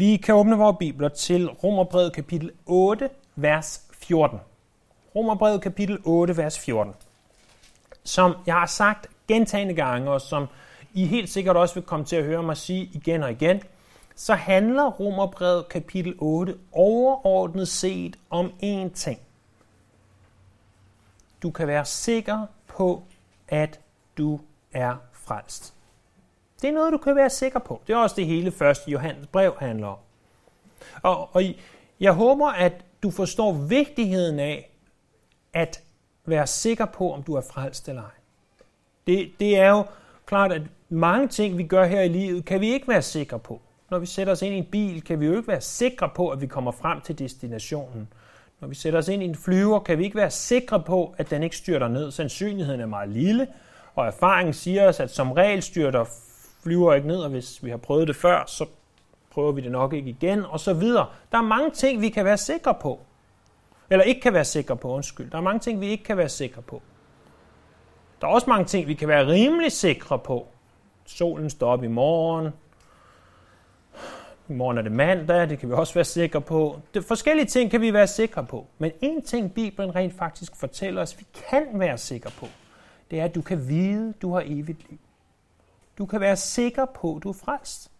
Vi kan åbne vores bibler til Romerbrevet kapitel 8, vers 14. Romerbrevet kapitel 8, vers 14. Som jeg har sagt gentagende gange, og som I helt sikkert også vil komme til at høre mig sige igen og igen, så handler Romerbrevet kapitel 8 overordnet set om én ting. Du kan være sikker på, at du er frelst. Det er noget, du kan være sikker på. Det er også det hele første Johannes brev handler om. Og, og jeg håber, at du forstår vigtigheden af at være sikker på, om du er frelst eller ej. Det, det er jo klart, at mange ting, vi gør her i livet, kan vi ikke være sikre på. Når vi sætter os ind i en bil, kan vi jo ikke være sikre på, at vi kommer frem til destinationen. Når vi sætter os ind i en flyver, kan vi ikke være sikre på, at den ikke styrter ned. Sandsynligheden er meget lille, og erfaringen siger os, at som regel styrter flyver ikke ned, og hvis vi har prøvet det før, så prøver vi det nok ikke igen, og så videre. Der er mange ting, vi kan være sikre på. Eller ikke kan være sikre på, undskyld. Der er mange ting, vi ikke kan være sikre på. Der er også mange ting, vi kan være rimelig sikre på. Solen står op i morgen. I morgen er det mandag, det kan vi også være sikre på. Det, forskellige ting kan vi være sikre på. Men en ting, Bibelen rent faktisk fortæller os, vi kan være sikre på, det er, at du kan vide, du har evigt liv. Du kan være sikker på, at du er frelst.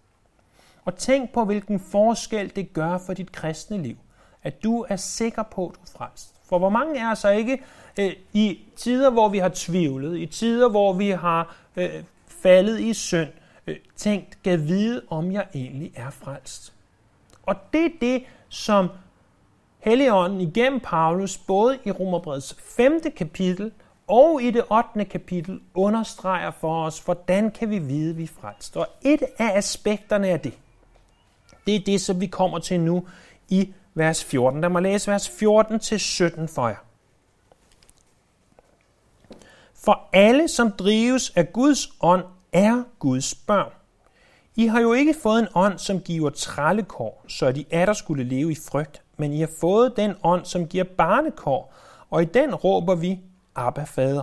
Og tænk på, hvilken forskel det gør for dit kristne liv, at du er sikker på, at du er frelst. For hvor mange er så ikke øh, i tider, hvor vi har tvivlet, i tider, hvor vi har øh, faldet i synd, øh, tænkt, kan vide, om jeg egentlig er frelst. Og det er det, som Helligånden igennem Paulus, både i Romerbreds 5. kapitel og i det 8. kapitel understreger for os, hvordan kan vi vide, at vi er frelst. Og et af aspekterne af det, det er det, som vi kommer til nu i vers 14. Der må læse vers 14 til 17 for jer. For alle, som drives af Guds ånd, er Guds børn. I har jo ikke fået en ånd, som giver trallekår, så de atter skulle leve i frygt, men I har fået den ånd, som giver barnekår, og i den råber vi, Abba Fader.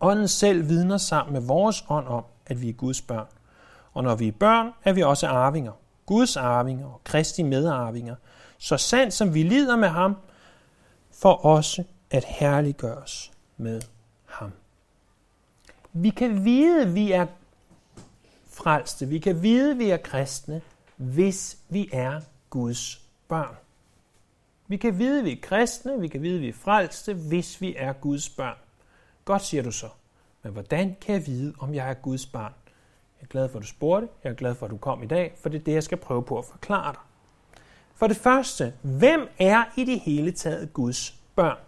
Ånden selv vidner sammen med vores ånd om, at vi er Guds børn. Og når vi er børn, er vi også arvinger. Guds arvinger og Kristi medarvinger. Så sandt som vi lider med ham, for også at herliggøres med ham. Vi kan vide, at vi er frelste. Vi kan vide, at vi er kristne, hvis vi er Guds børn. Vi kan vide, at vi er kristne, vi kan vide, at vi er frelste, hvis vi er Guds børn. Godt, siger du så. Men hvordan kan jeg vide, om jeg er Guds barn? Jeg er glad for, at du spurgte. Jeg er glad for, at du kom i dag, for det er det, jeg skal prøve på at forklare dig. For det første, hvem er i det hele taget Guds børn?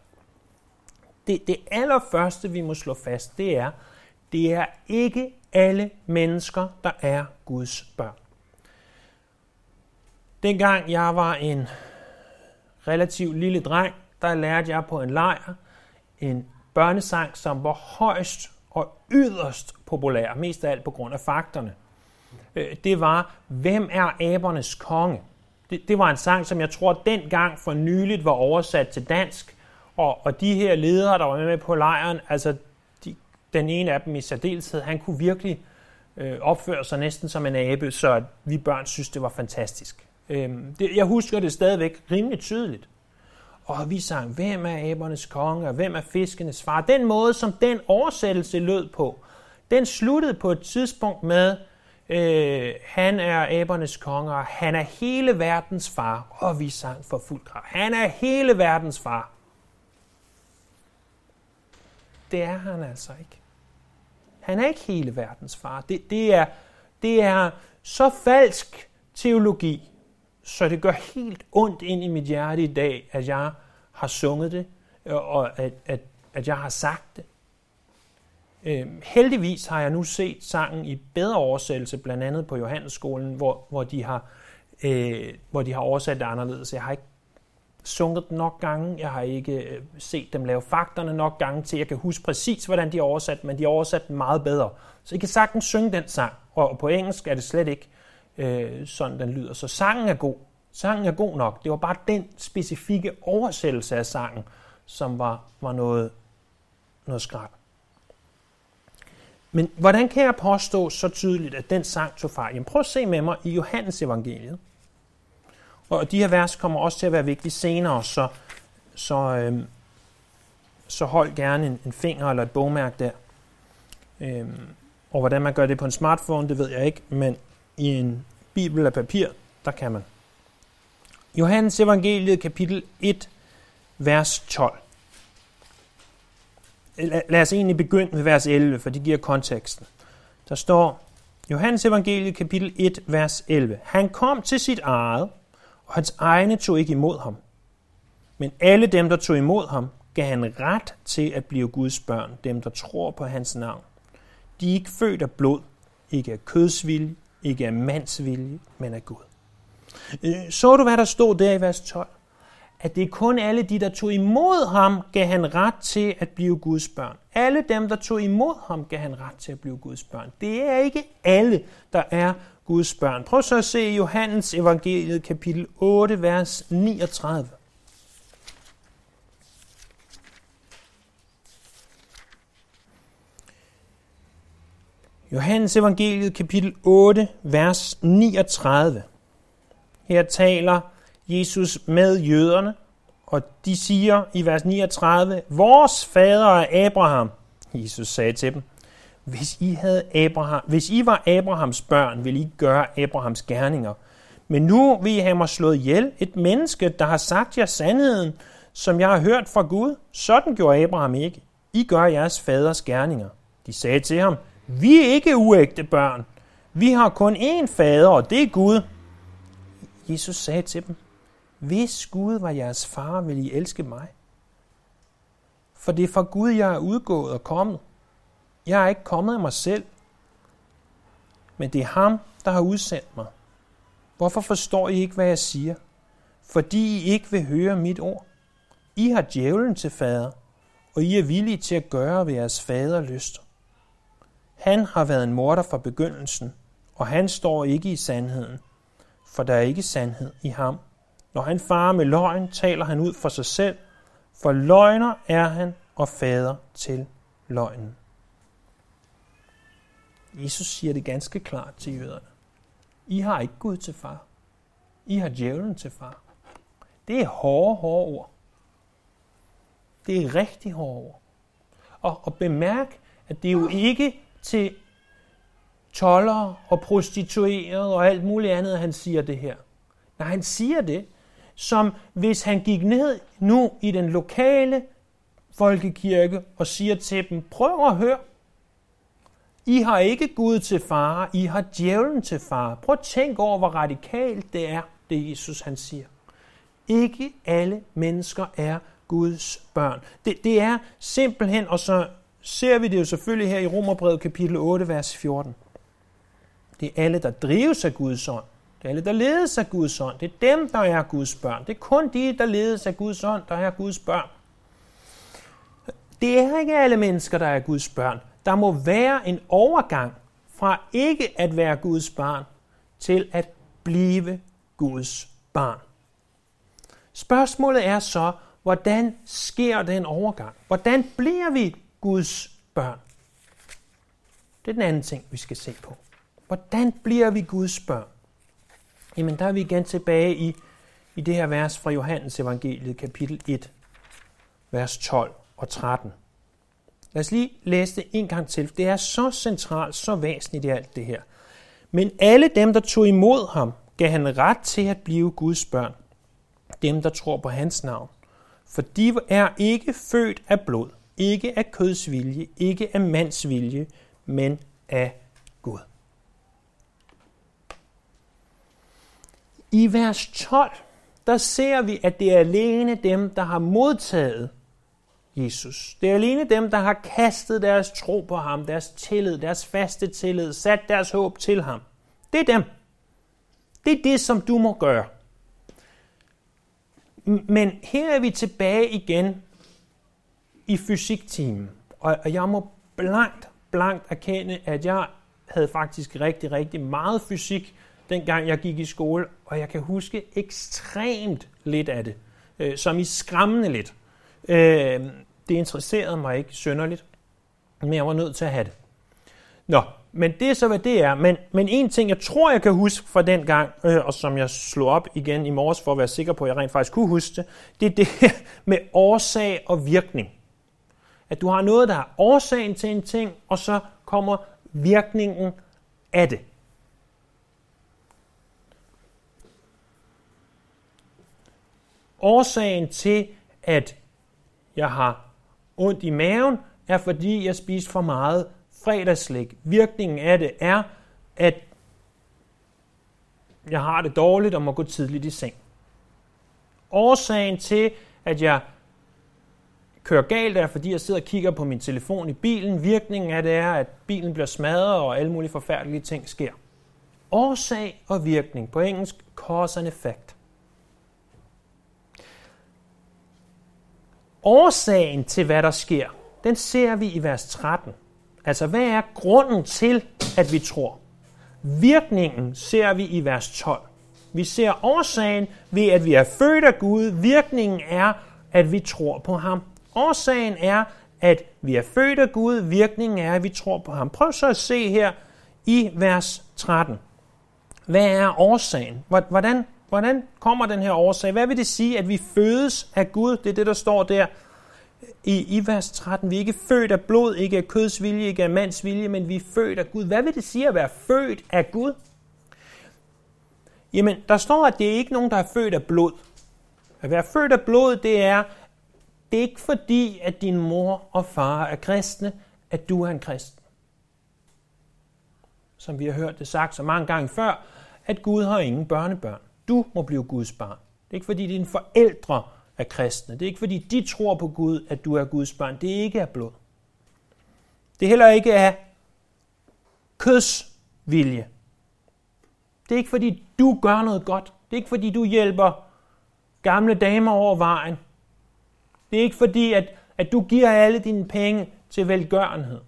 Det, det allerførste, vi må slå fast, det er, det er ikke alle mennesker, der er Guds børn. Dengang jeg var en relativt lille dreng, der lærte jeg på en lejr en børnesang, som var højst og yderst populær, mest af alt på grund af fakterne. Øh, det var, hvem er abernes konge? Det, det var en sang, som jeg tror dengang for nyligt var oversat til dansk, og, og de her ledere, der var med på lejren, altså de, den ene af dem i særdeleshed, han kunne virkelig øh, opføre sig næsten som en abe, så vi børn synes, det var fantastisk. Øh, det, jeg husker det stadigvæk rimelig tydeligt. Og vi sang, hvem er æbernes konge, og hvem er fiskenes far? Den måde, som den oversættelse lød på, den sluttede på et tidspunkt med, øh, han er æbernes konge, og han er hele verdens far. Og vi sang for fuld kraft. Han er hele verdens far. Det er han altså ikke. Han er ikke hele verdens far. Det, det, er, det er så falsk teologi, så det gør helt ondt ind i mit hjerte i dag, at jeg har sunget det, øh, og at, at, at jeg har sagt det. Øh, heldigvis har jeg nu set sangen i bedre oversættelse, blandt andet på Johannesskolen, hvor, hvor, de har, øh, hvor de har oversat det anderledes. Jeg har ikke sunget den nok gange, jeg har ikke øh, set dem lave fakterne nok gange til, jeg kan huske præcis, hvordan de har oversat, men de har oversat den meget bedre. Så I kan sagtens synge den sang, og på engelsk er det slet ikke øh, sådan, den lyder. Så sangen er god. Sangen er god nok. Det var bare den specifikke oversættelse af sangen, som var, var noget, noget skrab. Men hvordan kan jeg påstå så tydeligt, at den sang tog fejl? Jamen prøv at se med mig i Johannes evangeliet. Og de her vers kommer også til at være vigtige senere, så, så, øhm, så hold gerne en, en finger eller et bogmærke der. Øhm, og hvordan man gør det på en smartphone, det ved jeg ikke, men i en bibel af papir, der kan man. Johannes evangeliet kapitel 1, vers 12. Lad os egentlig begynde med vers 11, for det giver konteksten. Der står, Johannes evangeliet kapitel 1, vers 11. Han kom til sit eget, og hans egne tog ikke imod ham. Men alle dem, der tog imod ham, gav han ret til at blive Guds børn, dem der tror på hans navn. De er ikke født af blod, ikke af kødsvilje, ikke af mandsvilje, men af Gud. Øh, så du, hvad der stod der i vers 12? At det er kun alle de, der tog imod ham, gav han ret til at blive Guds børn. Alle dem, der tog imod ham, gav han ret til at blive Guds børn. Det er ikke alle, der er Guds børn. Prøv så at se Johannes evangeliet kapitel 8, vers 39. Johannes evangeliet kapitel 8, vers 39. Her taler Jesus med jøderne, og de siger i vers 39, Vores fader er Abraham. Jesus sagde til dem, hvis I, havde Abraham, hvis I var Abrahams børn, ville I gøre Abrahams gerninger. Men nu vil I have mig slået ihjel, et menneske, der har sagt jer sandheden, som jeg har hørt fra Gud. Sådan gjorde Abraham ikke. I gør jeres faders gerninger. De sagde til ham, vi er ikke uægte børn. Vi har kun én fader, og det er Gud. Jesus sagde til dem, hvis Gud var jeres far, vil I elske mig. For det er fra Gud, jeg er udgået og kommet. Jeg er ikke kommet af mig selv, men det er ham, der har udsendt mig. Hvorfor forstår I ikke, hvad jeg siger? Fordi I ikke vil høre mit ord. I har djævlen til fader, og I er villige til at gøre, hvad jeres fader lyster. Han har været en morder fra begyndelsen, og han står ikke i sandheden, for der er ikke sandhed i ham. Når han farer med løgn, taler han ud for sig selv, for løgner er han og fader til løgnen. Jesus siger det ganske klart til jøderne. I har ikke Gud til far. I har djævlen til far. Det er hårde, hårde ord. Det er rigtig hårde ord. Og, og bemærk, at det er jo ikke til toller og prostituerede og alt muligt andet, han siger det her. Nej, han siger det, som hvis han gik ned nu i den lokale folkekirke og siger til dem, prøv at høre, I har ikke Gud til far, I har djævlen til far. Prøv at tænke over, hvor radikalt det er, det Jesus han siger. Ikke alle mennesker er Guds børn. Det, det er simpelthen, og så ser vi det jo selvfølgelig her i Romerbrevet kapitel 8, vers 14. Det er alle, der drives af Guds ånd. Det er alle, der ledes af Guds ånd. Det er dem, der er Guds børn. Det er kun de, der ledes af Guds ånd, der er Guds børn. Det er ikke alle mennesker, der er Guds børn. Der må være en overgang fra ikke at være Guds barn til at blive Guds barn. Spørgsmålet er så, hvordan sker den overgang? Hvordan bliver vi Guds børn? Det er den anden ting, vi skal se på. Hvordan bliver vi Guds børn? Jamen, der er vi igen tilbage i, i det her vers fra Johannes evangeliet, kapitel 1, vers 12 og 13. Lad os lige læse det en gang til. Det er så centralt, så væsentligt i alt det her. Men alle dem, der tog imod ham, gav han ret til at blive Guds børn. Dem, der tror på hans navn. For de er ikke født af blod, ikke af køds vilje, ikke af mands vilje, men af Gud. I vers 12, der ser vi, at det er alene dem, der har modtaget Jesus. Det er alene dem, der har kastet deres tro på ham, deres tillid, deres faste tillid, sat deres håb til ham. Det er dem. Det er det, som du må gøre. Men her er vi tilbage igen i fysiktimen, og jeg må blankt, blankt erkende, at jeg havde faktisk rigtig, rigtig meget fysik, dengang jeg gik i skole, og jeg kan huske ekstremt lidt af det, øh, som i skræmmende lidt. Øh, det interesserede mig ikke sønderligt, men jeg var nødt til at have det. Nå, men det er så, hvad det er. Men, men en ting, jeg tror, jeg kan huske fra den gang, øh, og som jeg slog op igen i morges for at være sikker på, at jeg rent faktisk kunne huske det, det er det her med årsag og virkning. At du har noget, der er årsagen til en ting, og så kommer virkningen af det. Årsagen til, at jeg har ondt i maven, er fordi jeg spiste for meget fredagslik. Virkningen af det er, at jeg har det dårligt og må gå tidligt i seng. Årsagen til, at jeg kører galt, er, fordi jeg sidder og kigger på min telefon i bilen. Virkningen af det er, at bilen bliver smadret, og alle mulige forfærdelige ting sker. Årsag og virkning. På engelsk, cause and effect. Årsagen til, hvad der sker, den ser vi i vers 13. Altså, hvad er grunden til, at vi tror? Virkningen ser vi i vers 12. Vi ser årsagen ved, at vi er født af Gud. Virkningen er, at vi tror på ham. Årsagen er, at vi er født af Gud. Virkningen er, at vi tror på ham. Prøv så at se her i vers 13. Hvad er årsagen? Hvordan, hvordan kommer den her årsag? Hvad vil det sige, at vi fødes af Gud? Det er det, der står der i, i vers 13. Vi er ikke født af blod, ikke af køds vilje, ikke af mands vilje, men vi er født af Gud. Hvad vil det sige at være født af Gud? Jamen, der står, at det er ikke nogen, der er født af blod. At være født af blod, det er, det er ikke fordi, at din mor og far er kristne, at du er en kristen. Som vi har hørt det sagt så mange gange før, at Gud har ingen børnebørn. Du må blive Guds barn. Det er ikke fordi dine forældre er kristne. Det er ikke fordi de tror på Gud, at du er Guds barn. Det er ikke af blod. Det er heller ikke af kødsvilje. Det er ikke fordi du gør noget godt. Det er ikke fordi du hjælper gamle damer over vejen. Det er ikke fordi, at, at du giver alle dine penge til velgørenhed.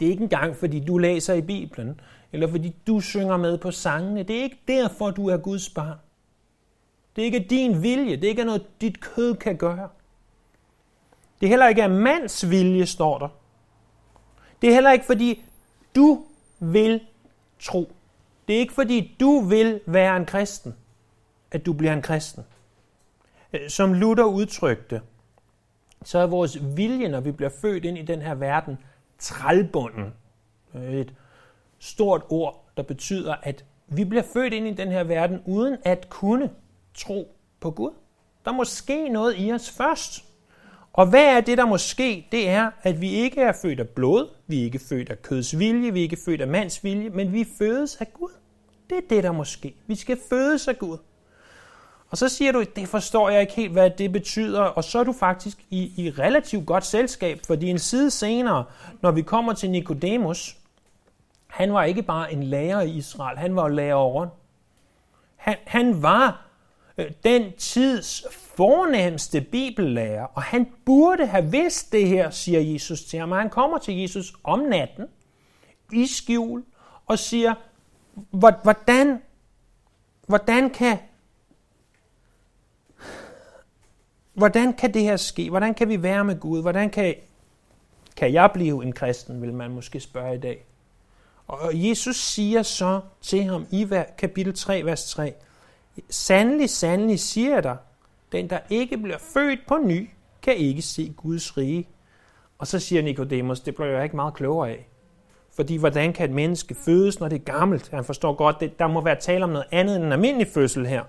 Det er ikke engang, fordi du læser i Bibelen, eller fordi du synger med på sangene. Det er ikke derfor, du er Guds barn. Det er ikke din vilje. Det er ikke noget, dit kød kan gøre. Det er heller ikke af mands vilje, står der. Det er heller ikke, fordi du vil tro. Det er ikke, fordi du vil være en kristen, at du bliver en kristen. Som Luther udtrykte, så er vores vilje, når vi bliver født ind i den her verden, trælbunden. Øh, et stort ord, der betyder, at vi bliver født ind i den her verden uden at kunne tro på Gud. Der må ske noget i os først. Og hvad er det, der må ske? Det er, at vi ikke er født af blod, vi er ikke født af køds vilje, vi er ikke født af mands vilje, men vi fødes af Gud. Det er det, der må ske. Vi skal fødes af Gud. Og så siger du, det forstår jeg ikke helt, hvad det betyder, og så er du faktisk i, i relativt godt selskab, fordi en side senere, når vi kommer til Nikodemus, han var ikke bare en lærer i Israel, han var læreren. Han, han var øh, den tids fornemmeste bibellærer, og han burde have vidst det her, siger Jesus til ham. Og han kommer til Jesus om natten, i skjul, og siger, hvordan, hvordan kan Hvordan kan det her ske? Hvordan kan vi være med Gud? Hvordan kan, kan jeg blive en kristen, vil man måske spørge i dag. Og Jesus siger så til ham i kapitel 3, vers 3, Sandelig, sandelig siger jeg dig, den der ikke bliver født på ny, kan ikke se Guds rige. Og så siger Nikodemus, det bliver jeg ikke meget klogere af. Fordi hvordan kan et menneske fødes, når det er gammelt? Han forstår godt, at der må være tale om noget andet end en almindelig fødsel her.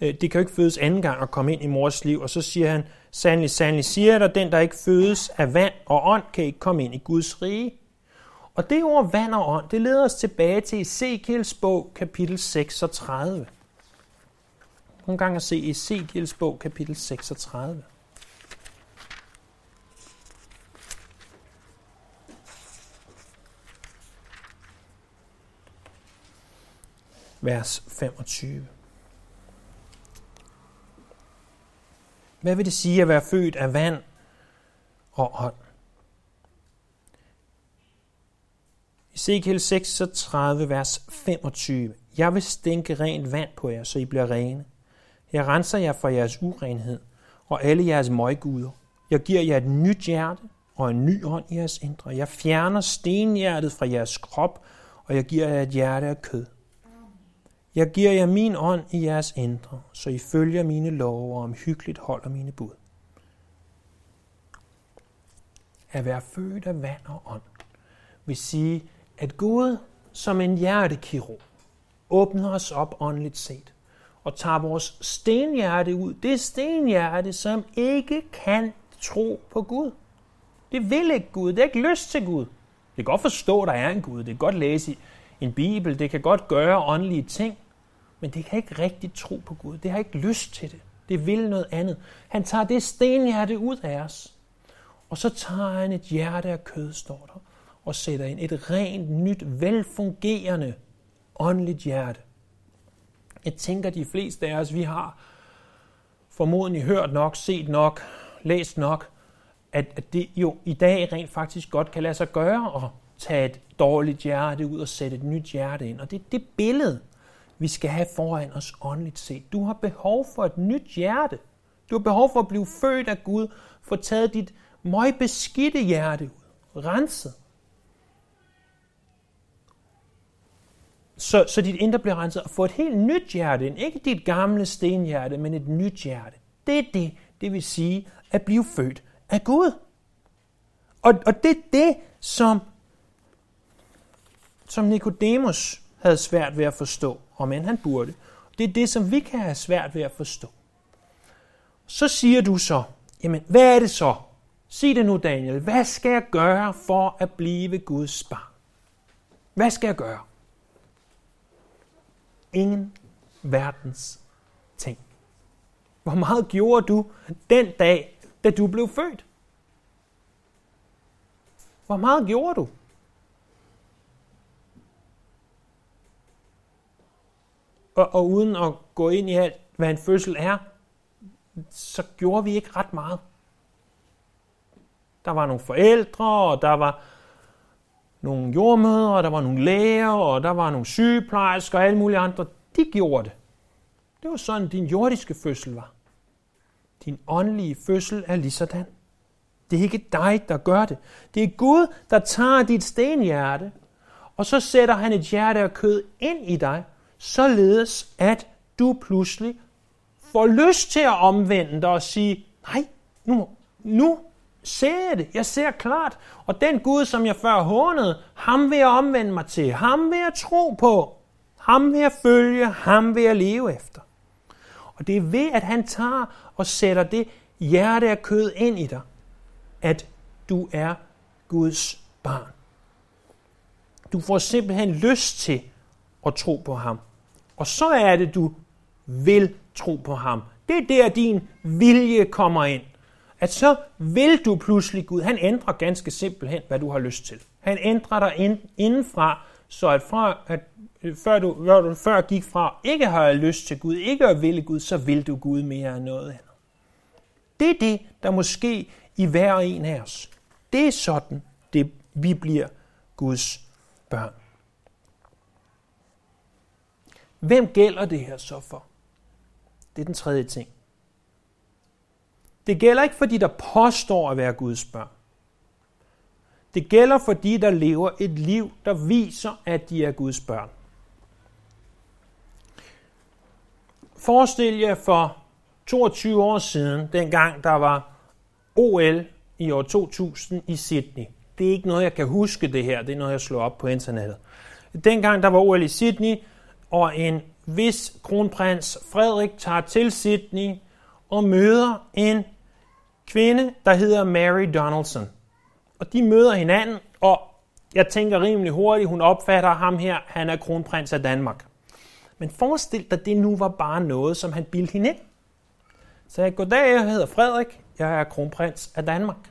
Øh, det kan jo ikke fødes anden gang at komme ind i mors liv. Og så siger han, sandelig, sandelig siger der, den der ikke fødes af vand og ånd, kan ikke komme ind i Guds rige. Og det ord vand og ånd, det leder os tilbage til Ezekiels bog, kapitel 36. Nogle gange at se Ezekiels bog, kapitel 36. Vers 25. Hvad vil det sige at være født af vand og ånd? Ezekiel 36, vers 25. Jeg vil stænke rent vand på jer, så I bliver rene. Jeg renser jer fra jeres urenhed og alle jeres møgguder. Jeg giver jer et nyt hjerte og en ny ånd i jeres indre. Jeg fjerner stenhjertet fra jeres krop, og jeg giver jer et hjerte af kød. Jeg giver jer min ånd i jeres indre, så I følger mine love og omhyggeligt holder mine bud. At være født af vand og ånd vil sige, at Gud som en hjertekirurg åbner os op åndeligt set og tager vores stenhjerte ud. Det stenhjerte, som ikke kan tro på Gud. Det vil ikke Gud. Det er ikke lyst til Gud. Det kan godt forstå, at der er en Gud. Det kan godt læse en bibel. Det kan godt gøre åndelige ting. Men det kan ikke rigtig tro på Gud. Det har ikke lyst til det. Det vil noget andet. Han tager det stenhjerte ud af os. Og så tager han et hjerte af kød, står der, og sætter ind et rent, nyt, velfungerende, åndeligt hjerte. Jeg tænker, de fleste af os, vi har formodentlig hørt nok, set nok, læst nok, at, at det jo i dag rent faktisk godt kan lade sig gøre at tage et dårligt hjerte ud og sætte et nyt hjerte ind. Og det er det billede, vi skal have foran os åndeligt set. Du har behov for et nyt hjerte. Du har behov for at blive født af Gud, få taget dit møgbeskidte hjerte ud, renset. Så, så dit indre bliver renset og få et helt nyt hjerte ind. Ikke dit gamle stenhjerte, men et nyt hjerte. Det er det, det vil sige at blive født af Gud. Og, og det er det, som, som Nikodemus havde svært ved at forstå, om end han burde. Det er det, som vi kan have svært ved at forstå. Så siger du så, jamen hvad er det så? Sig det nu, Daniel. Hvad skal jeg gøre for at blive Guds barn? Hvad skal jeg gøre? Ingen verdens ting. Hvor meget gjorde du den dag, da du blev født? Hvor meget gjorde du? Og, og uden at gå ind i alt, hvad en fødsel er, så gjorde vi ikke ret meget. Der var nogle forældre, og der var nogle jordmødre, der var nogle læger, og der var nogle sygeplejersker og alle mulige andre. De gjorde det. Det var sådan, din jordiske fødsel var. Din åndelige fødsel er ligesådan. Det er ikke dig, der gør det. Det er Gud, der tager dit stenhjerte, og så sætter han et hjerte af kød ind i dig, således at du pludselig får lyst til at omvende dig og sige, nej, nu, nu ser jeg det. Jeg ser klart. Og den Gud, som jeg før hånede, ham vil jeg omvende mig til. Ham vil jeg tro på. Ham vil jeg følge. Ham vil jeg leve efter. Og det er ved, at han tager og sætter det hjerte af kød ind i dig, at du er Guds barn. Du får simpelthen lyst til og tro på ham. Og så er det, du vil tro på ham. Det er der, din vilje kommer ind. At så vil du pludselig Gud. Han ændrer ganske simpelthen, hvad du har lyst til. Han ændrer dig indenfra, så at, fra, at øh, før du, hvor du før gik fra ikke har lyst til Gud, ikke at ville Gud, så vil du Gud mere end noget andet. Det er det, der måske i hver en af os. Det er sådan, det, vi bliver Guds børn. Hvem gælder det her så for? Det er den tredje ting. Det gælder ikke for de, der påstår at være Guds børn. Det gælder for de, der lever et liv, der viser, at de er Guds børn. Forestil jer for 22 år siden, dengang der var OL i år 2000 i Sydney. Det er ikke noget, jeg kan huske det her, det er noget, jeg slår op på internettet. Dengang der var OL i Sydney, og en vis kronprins Frederik tager til Sydney og møder en kvinde, der hedder Mary Donaldson. Og de møder hinanden, og jeg tænker rimelig hurtigt, hun opfatter ham her, han er kronprins af Danmark. Men forestil dig, det nu var bare noget, som han bildte hende ind. Så jeg goddag, jeg hedder Frederik, jeg er kronprins af Danmark.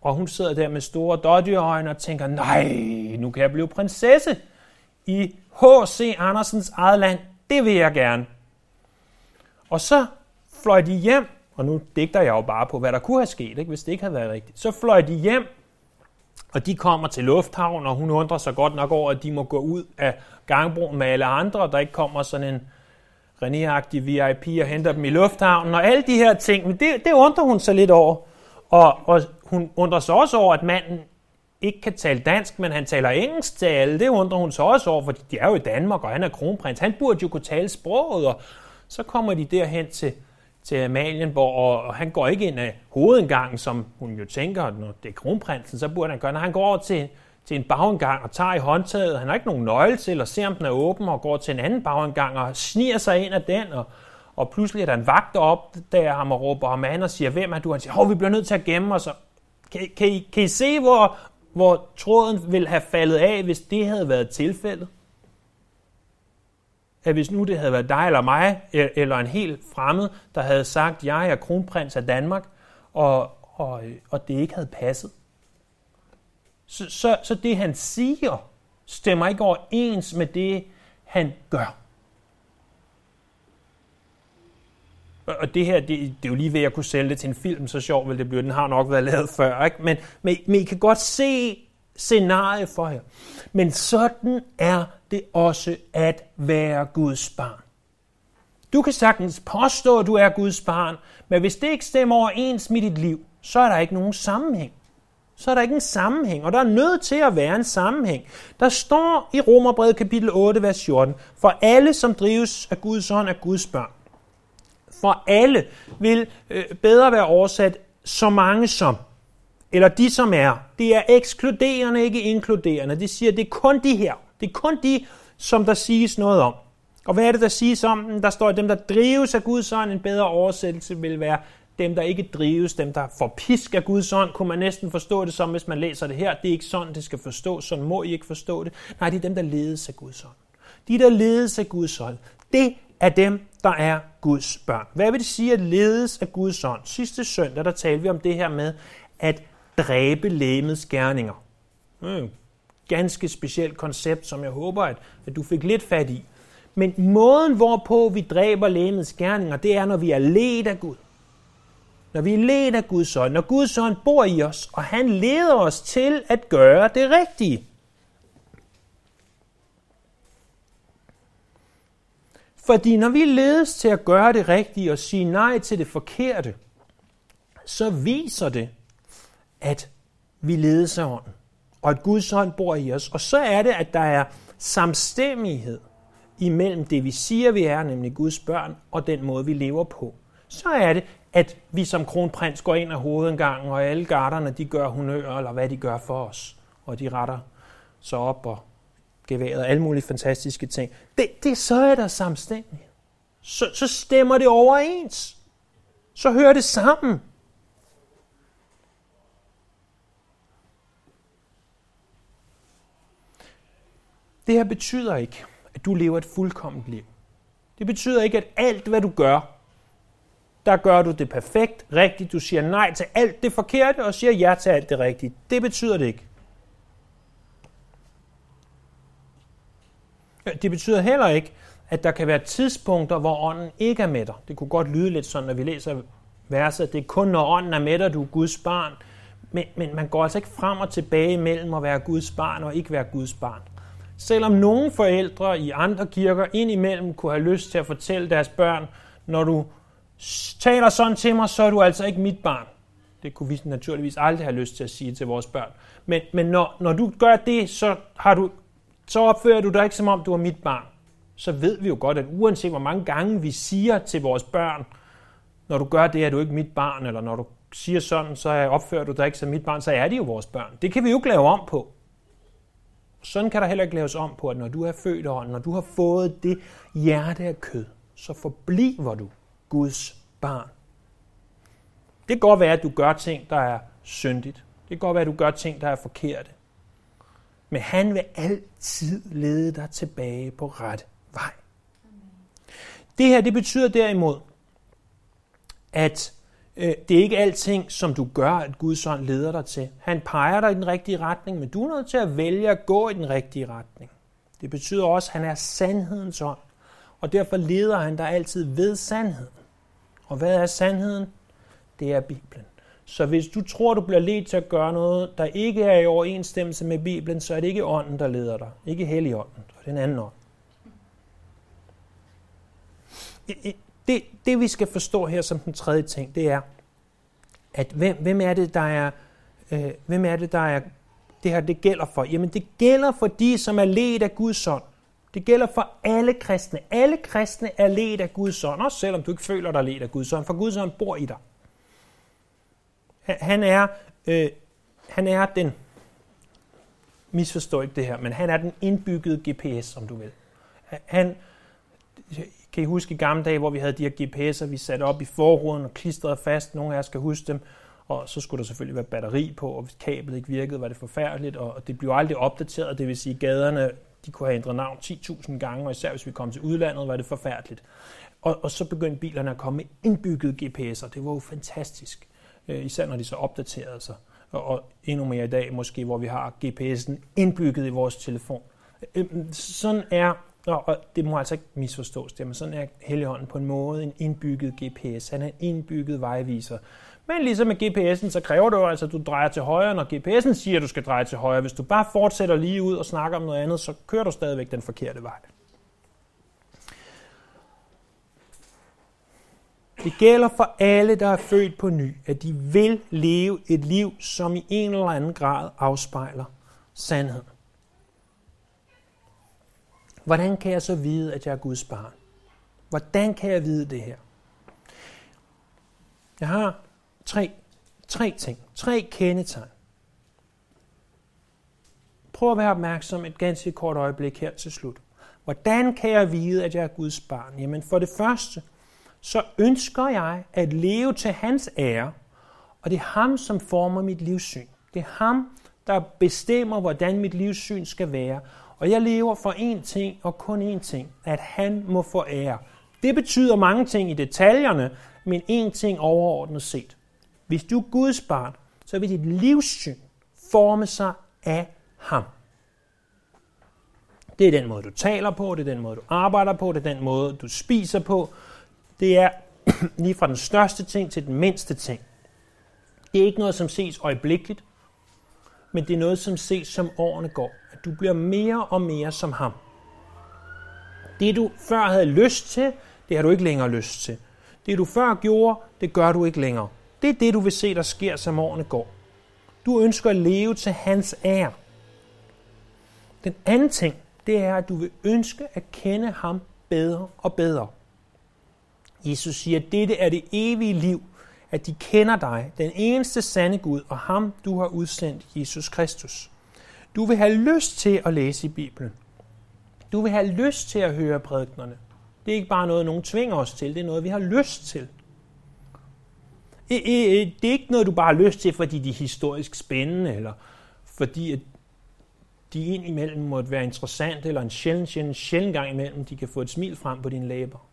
Og hun sidder der med store dårdyrøjne og tænker, nej, nu kan jeg blive prinsesse i H.C. Andersens eget land. Det vil jeg gerne. Og så fløj de hjem, og nu digter jeg jo bare på, hvad der kunne have sket, ikke, hvis det ikke havde været rigtigt. Så fløj de hjem, og de kommer til lufthavn, og hun undrer sig godt nok over, at de må gå ud af gangbroen med alle andre, der ikke kommer sådan en René-agtig VIP og henter dem i lufthavnen, og alle de her ting. Men det, det undrer hun sig lidt over. Og, og hun undrer sig også over, at manden ikke kan tale dansk, men han taler engelsk til alle. Det undrer hun sig også over, fordi de er jo i Danmark, og han er kronprins. Han burde jo kunne tale sproget, og så kommer de derhen til, til Amalienborg, og, og han går ikke ind af hovedindgangen, som hun jo tænker, når det er kronprinsen, så burde han gøre. Når han går over til, til en bagindgang og tager i håndtaget, han har ikke nogen nøgle til og ser om den er åben, og går til en anden bagindgang og sniger sig ind af den, og, og pludselig er der en vagt op, der ham og råber ham an og siger, hvem er du? Han siger, hov, vi bliver nødt til at gemme os. Kan, kan, I, kan I se, hvor, hvor tråden ville have faldet af, hvis det havde været tilfældet? At hvis nu det havde været dig eller mig, e- eller en helt fremmed, der havde sagt, jeg er kronprins af Danmark, og, og, og det ikke havde passet. Så, så, så det han siger, stemmer ikke overens med det, han gør. Og det her, det, det er jo lige ved at kunne sælge det til en film, så sjov vil det blive. Den har nok været lavet før, ikke? Men, men, men I kan godt se scenariet for jer. Men sådan er det også at være Guds barn. Du kan sagtens påstå, at du er Guds barn, men hvis det ikke stemmer overens med dit liv, så er der ikke nogen sammenhæng. Så er der ikke en sammenhæng, og der er nødt til at være en sammenhæng. Der står i Romerbrevet kapitel 8, vers 14, for alle, som drives af Guds ånd, er Guds børn for alle vil øh, bedre være oversat så mange som, eller de som er. Det er ekskluderende, ikke inkluderende. Det siger, det er kun de her. Det er kun de, som der siges noget om. Og hvad er det, der siges om Der står, at dem, der drives af Guds ånd, en bedre oversættelse vil være dem, der ikke drives, dem, der får pisk af Guds ånd, kunne man næsten forstå det som, hvis man læser det her. Det er ikke sådan, det skal forstås. Sådan må I ikke forstå det. Nej, det er dem, der ledes af Guds ånd. De, der ledes af Guds ånd, det af dem, der er Guds børn. Hvad vil det sige at ledes af Guds ånd? Sidste søndag, der talte vi om det her med at dræbe lægemets gerninger. Mm, ganske specielt koncept, som jeg håber, at, at du fik lidt fat i. Men måden, hvorpå vi dræber lægemets gerninger, det er, når vi er ledt af Gud. Når vi er ledt af Guds ånd. Når Guds ånd bor i os, og han leder os til at gøre det rigtige. Fordi når vi ledes til at gøre det rigtige og sige nej til det forkerte, så viser det, at vi ledes af ånden, og at Guds ånd bor i os. Og så er det, at der er samstemmighed imellem det, vi siger, vi er, nemlig Guds børn, og den måde, vi lever på. Så er det, at vi som kronprins går ind af hovedindgangen, og alle garderne, de gør honør, eller hvad de gør for os. Og de retter sig op og geværet og alle mulige fantastiske ting. Det, det så er der samstændighed. Så, så stemmer det overens. Så hører det sammen. Det her betyder ikke, at du lever et fuldkomment liv. Det betyder ikke, at alt, hvad du gør, der gør du det perfekt, rigtigt. Du siger nej til alt det forkerte og siger ja til alt det rigtige. Det betyder det ikke. Det betyder heller ikke, at der kan være tidspunkter, hvor ånden ikke er med dig. Det kunne godt lyde lidt sådan, når vi læser verset, det er kun, når ånden er med dig, du er Guds barn. Men, men man går altså ikke frem og tilbage mellem at være Guds barn og ikke være Guds barn. Selvom nogle forældre i andre kirker indimellem kunne have lyst til at fortælle deres børn, når du taler sådan til mig, så er du altså ikke mit barn. Det kunne vi naturligvis aldrig have lyst til at sige til vores børn. Men, men når, når du gør det, så har du så opfører du dig ikke som om du er mit barn. Så ved vi jo godt, at uanset hvor mange gange vi siger til vores børn, når du gør det, er du ikke mit barn, eller når du siger sådan, så opfører du dig ikke som mit barn, så er de jo vores børn. Det kan vi jo ikke lave om på. Sådan kan der heller ikke laves om på, at når du er født og når du har fået det hjerte af kød, så forbliver du Guds barn. Det kan godt være, at du gør ting, der er syndigt. Det kan godt være, at du gør ting, der er forkerte men han vil altid lede dig tilbage på ret vej. Det her, det betyder derimod, at øh, det er ikke alting, som du gør, at Guds ånd leder dig til. Han peger dig i den rigtige retning, men du er nødt til at vælge at gå i den rigtige retning. Det betyder også, at han er sandhedens ånd, og derfor leder han dig altid ved sandheden. Og hvad er sandheden? Det er Bibelen. Så hvis du tror, du bliver ledt til at gøre noget, der ikke er i overensstemmelse med Bibelen, så er det ikke ånden, der leder dig. Ikke helligånden, det er den anden ånd. Det, det vi skal forstå her som den tredje ting, det er, at hvem, hvem er det, der er øh, hvem er det, der er det her det gælder for? Jamen det gælder for de, som er ledt af Guds ånd. Det gælder for alle kristne. Alle kristne er ledt af Guds ånd, også selvom du ikke føler dig ledt af Guds ånd, for Guds ånd bor i dig. Han er, øh, han er den, misforstår ikke det her, men han er den indbyggede GPS, som du vil. Han, kan I huske i gamle dage, hvor vi havde de her GPS'er, vi satte op i forruden og klistrede fast, nogle af jer skal huske dem, og så skulle der selvfølgelig være batteri på, og hvis kablet ikke virkede, var det forfærdeligt, og det blev aldrig opdateret, det vil sige, gaderne de kunne have ændret navn 10.000 gange, og især hvis vi kom til udlandet, var det forfærdeligt. Og, og så begyndte bilerne at komme med indbyggede GPS'er. Det var jo fantastisk, Øh, især når de så opdaterede sig. Og, endnu mere i dag måske, hvor vi har GPS'en indbygget i vores telefon. Øh, mm, sådan er, og det må altså ikke misforstås, det, men sådan er Helligånden på en måde en indbygget GPS. Han er en indbygget vejviser. Men ligesom med GPS'en, så kræver det jo altså, at du drejer til højre, når GPS'en siger, at du skal dreje til højre. Hvis du bare fortsætter lige ud og snakker om noget andet, så kører du stadigvæk den forkerte vej. Det gælder for alle, der er født på ny, at de vil leve et liv, som i en eller anden grad afspejler sandhed. Hvordan kan jeg så vide, at jeg er Guds barn? Hvordan kan jeg vide det her? Jeg har tre, tre ting, tre kendetegn. Prøv at være opmærksom et ganske kort øjeblik her til slut. Hvordan kan jeg vide, at jeg er Guds barn? Jamen for det første, så ønsker jeg at leve til hans ære, og det er ham, som former mit livssyn. Det er ham, der bestemmer, hvordan mit livssyn skal være. Og jeg lever for én ting og kun én ting, at han må få ære. Det betyder mange ting i detaljerne, men én ting overordnet set. Hvis du er Guds barn, så vil dit livssyn forme sig af ham. Det er den måde, du taler på, det er den måde, du arbejder på, det er den måde, du spiser på. Det er lige fra den største ting til den mindste ting. Det er ikke noget, som ses øjeblikkeligt, men det er noget, som ses som årene går. At du bliver mere og mere som ham. Det, du før havde lyst til, det har du ikke længere lyst til. Det, du før gjorde, det gør du ikke længere. Det er det, du vil se, der sker, som årene går. Du ønsker at leve til hans ære. Den anden ting, det er, at du vil ønske at kende ham bedre og bedre. Jesus siger, at dette er det evige liv, at de kender dig, den eneste sande Gud, og ham, du har udsendt, Jesus Kristus. Du vil have lyst til at læse i Bibelen. Du vil have lyst til at høre prædiknerne. Det er ikke bare noget, nogen tvinger os til, det er noget, vi har lyst til. Det er ikke noget, du bare har lyst til, fordi de er historisk spændende, eller fordi at de indimellem måtte være interessante, eller en sjældent, sjældent, sjældent gang imellem, de kan få et smil frem på dine læber.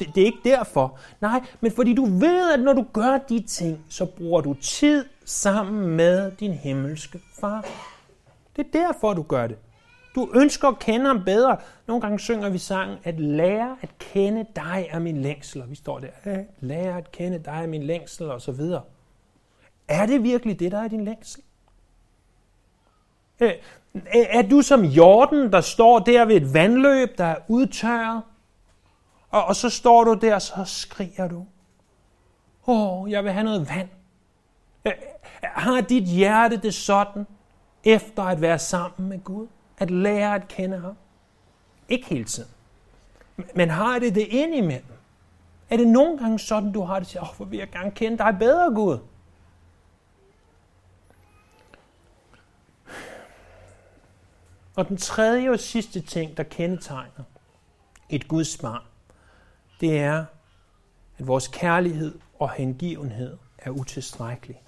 Det, det er ikke derfor. Nej, men fordi du ved, at når du gør de ting, så bruger du tid sammen med din himmelske far. Det er derfor, du gør det. Du ønsker at kende ham bedre. Nogle gange synger vi sangen, at lære at kende dig er min længsel. Og vi står der, at lære at kende dig er min længsel, og så videre. Er det virkelig det, der er din længsel? Er du som jorden, der står der ved et vandløb, der er udtørret? Og, og så står du der, og så skriger du. Åh, oh, jeg vil have noget vand. Øh, øh, har dit hjerte det sådan, efter at være sammen med Gud? at lære at kende ham. Ikke hele tiden. Men har det det ind imellem? Er det nogle gange sådan, du har det til, åh, oh, hvor vil jeg gerne kende dig bedre, Gud? Og den tredje og sidste ting, der kendetegner et Guds barn, det er, at vores kærlighed og hengivenhed er utilstrækkelig.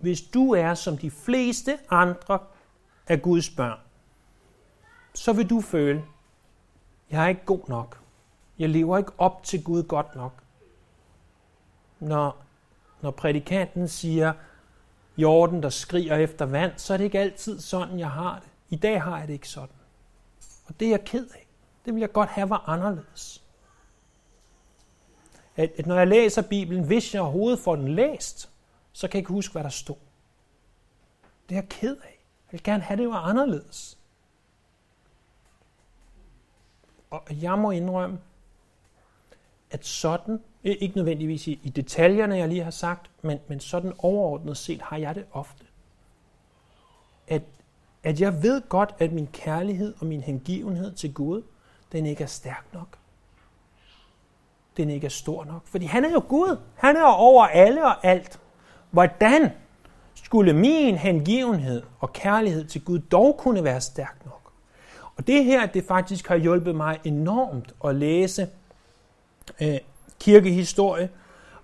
Hvis du er som de fleste andre af Guds børn, så vil du føle, jeg er ikke god nok. Jeg lever ikke op til Gud godt nok. Når, når prædikanten siger, jorden, der skriger efter vand, så er det ikke altid sådan, jeg har det. I dag har jeg det ikke sådan. Og det er jeg ked af. Det vil jeg godt have var anderledes. At, at når jeg læser Bibelen, hvis jeg overhovedet får den læst, så kan jeg ikke huske, hvad der stod. Det er jeg ked af. Jeg vil gerne have, det var anderledes. Og jeg må indrømme, at sådan, ikke nødvendigvis i, i detaljerne, jeg lige har sagt, men, men sådan overordnet set har jeg det ofte. At, at jeg ved godt, at min kærlighed og min hengivenhed til Gud, den ikke er stærk nok. Den ikke er stor nok. Fordi han er jo Gud. Han er over alle og alt. Hvordan skulle min hengivenhed og kærlighed til Gud dog kunne være stærk nok? Og det her, det faktisk har hjulpet mig enormt at læse øh, kirkehistorie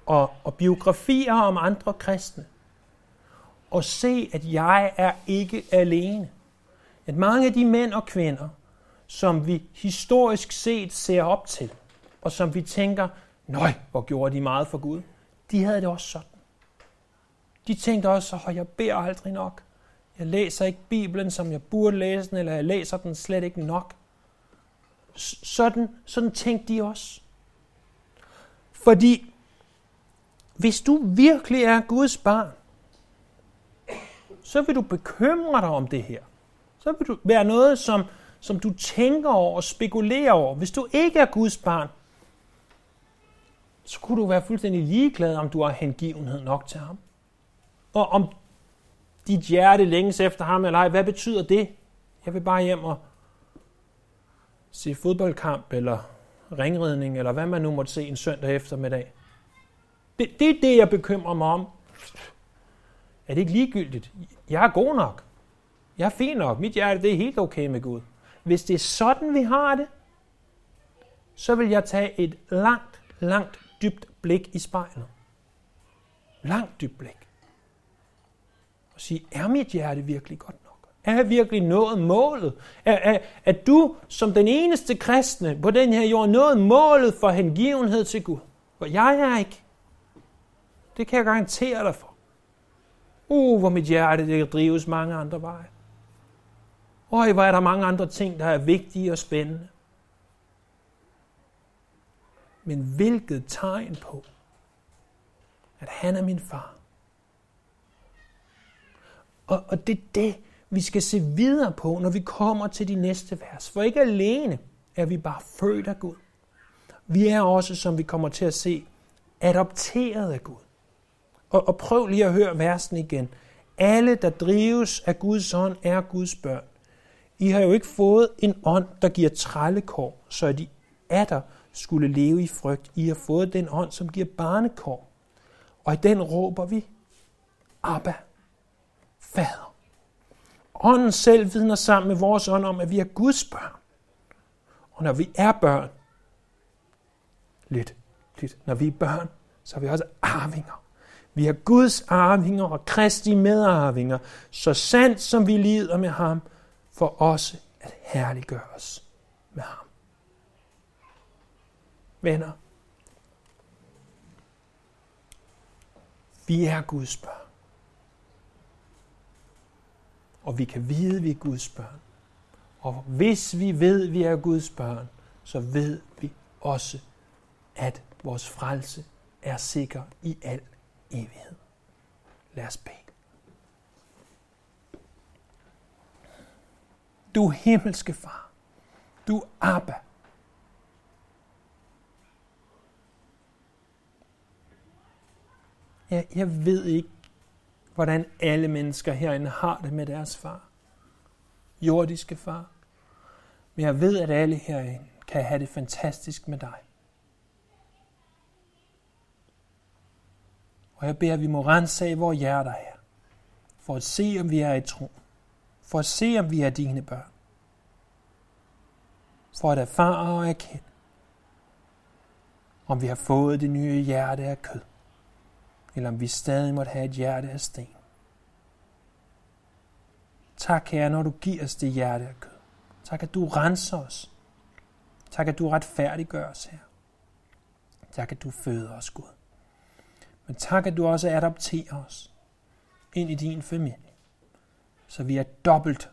og, og biografier om andre kristne. Og se, at jeg er ikke alene. At mange af de mænd og kvinder, som vi historisk set ser op til, og som vi tænker, nøj, hvor gjorde de meget for Gud, de havde det også sådan. De tænkte også, at jeg beder aldrig nok. Jeg læser ikke Bibelen, som jeg burde læse den, eller jeg læser den slet ikke nok. Sådan, sådan tænkte de også. Fordi hvis du virkelig er Guds barn, så vil du bekymre dig om det her. Så vil du være noget, som, som du tænker over og spekulerer over. Hvis du ikke er Guds barn, så kunne du være fuldstændig ligeglad, om du har hengivenhed nok til ham. Og om dit hjerte længes efter ham eller ej, hvad betyder det? Jeg vil bare hjem og se fodboldkamp, eller ringridning, eller hvad man nu måtte se en søndag eftermiddag. Det, det er det, jeg bekymrer mig om. Er det ikke ligegyldigt? Jeg er god nok. Jeg er fin nok. Mit hjerte det er helt okay med Gud. Hvis det er sådan, vi har det, så vil jeg tage et langt, langt dybt blik i spejlet. Langt dybt blik. Og sige, er mit hjerte virkelig godt nok? Er jeg virkelig nået målet? Er, er, er du som den eneste kristne på den her jord nået målet for hengivenhed til Gud? For jeg er ikke. Det kan jeg garantere dig for. Uh, hvor mit hjerte det drives mange andre veje. Øj, hvor er der mange andre ting, der er vigtige og spændende. Men hvilket tegn på, at han er min far. Og, og det er det, vi skal se videre på, når vi kommer til de næste vers. For ikke alene er vi bare født af Gud. Vi er også, som vi kommer til at se, adopteret af Gud. Og, og prøv lige at høre versen igen. Alle, der drives af Guds ånd, er Guds børn. I har jo ikke fået en ånd, der giver trællekår, så de atter skulle leve i frygt. I har fået den ånd, som giver barnekår. Og i den råber vi, Abba, Fader. Ånden selv vidner sammen med vores ånd om, at vi er Guds børn. Og når vi er børn, lidt, lidt, når vi er børn, så er vi også arvinger. Vi er Guds arvinger og Kristi medarvinger, så sandt som vi lider med ham, for også at herliggøre os med ham. Venner, vi er Guds børn. Og vi kan vide, at vi er Guds børn. Og hvis vi ved, at vi er Guds børn, så ved vi også, at vores frelse er sikker i al evighed. Lad os bede. Du himmelske far, du Abba, jeg, jeg ved ikke, hvordan alle mennesker herinde har det med deres far. Jordiske far. Men jeg ved, at alle herinde kan have det fantastisk med dig. Og jeg beder, at vi må rense af vores hjerter her, for at se, om vi er i tro. For at se, om vi er dine børn. For at erfare og erkende, om vi har fået det nye hjerte af kød, eller om vi stadig måtte have et hjerte af sten. Tak, Herre, når du giver os det hjerte af kød. Tak, at du renser os. Tak, at du retfærdiggør os, her. Tak, at du føder os, Gud. Men tak, at du også adopterer os ind i din familie, så vi er dobbelt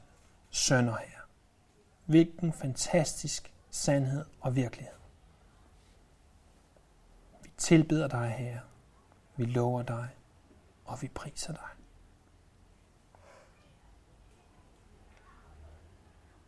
sønner her. Hvilken fantastisk sandhed og virkelighed. Vi tilbeder dig, Herre. Vi lover dig, og vi priser dig.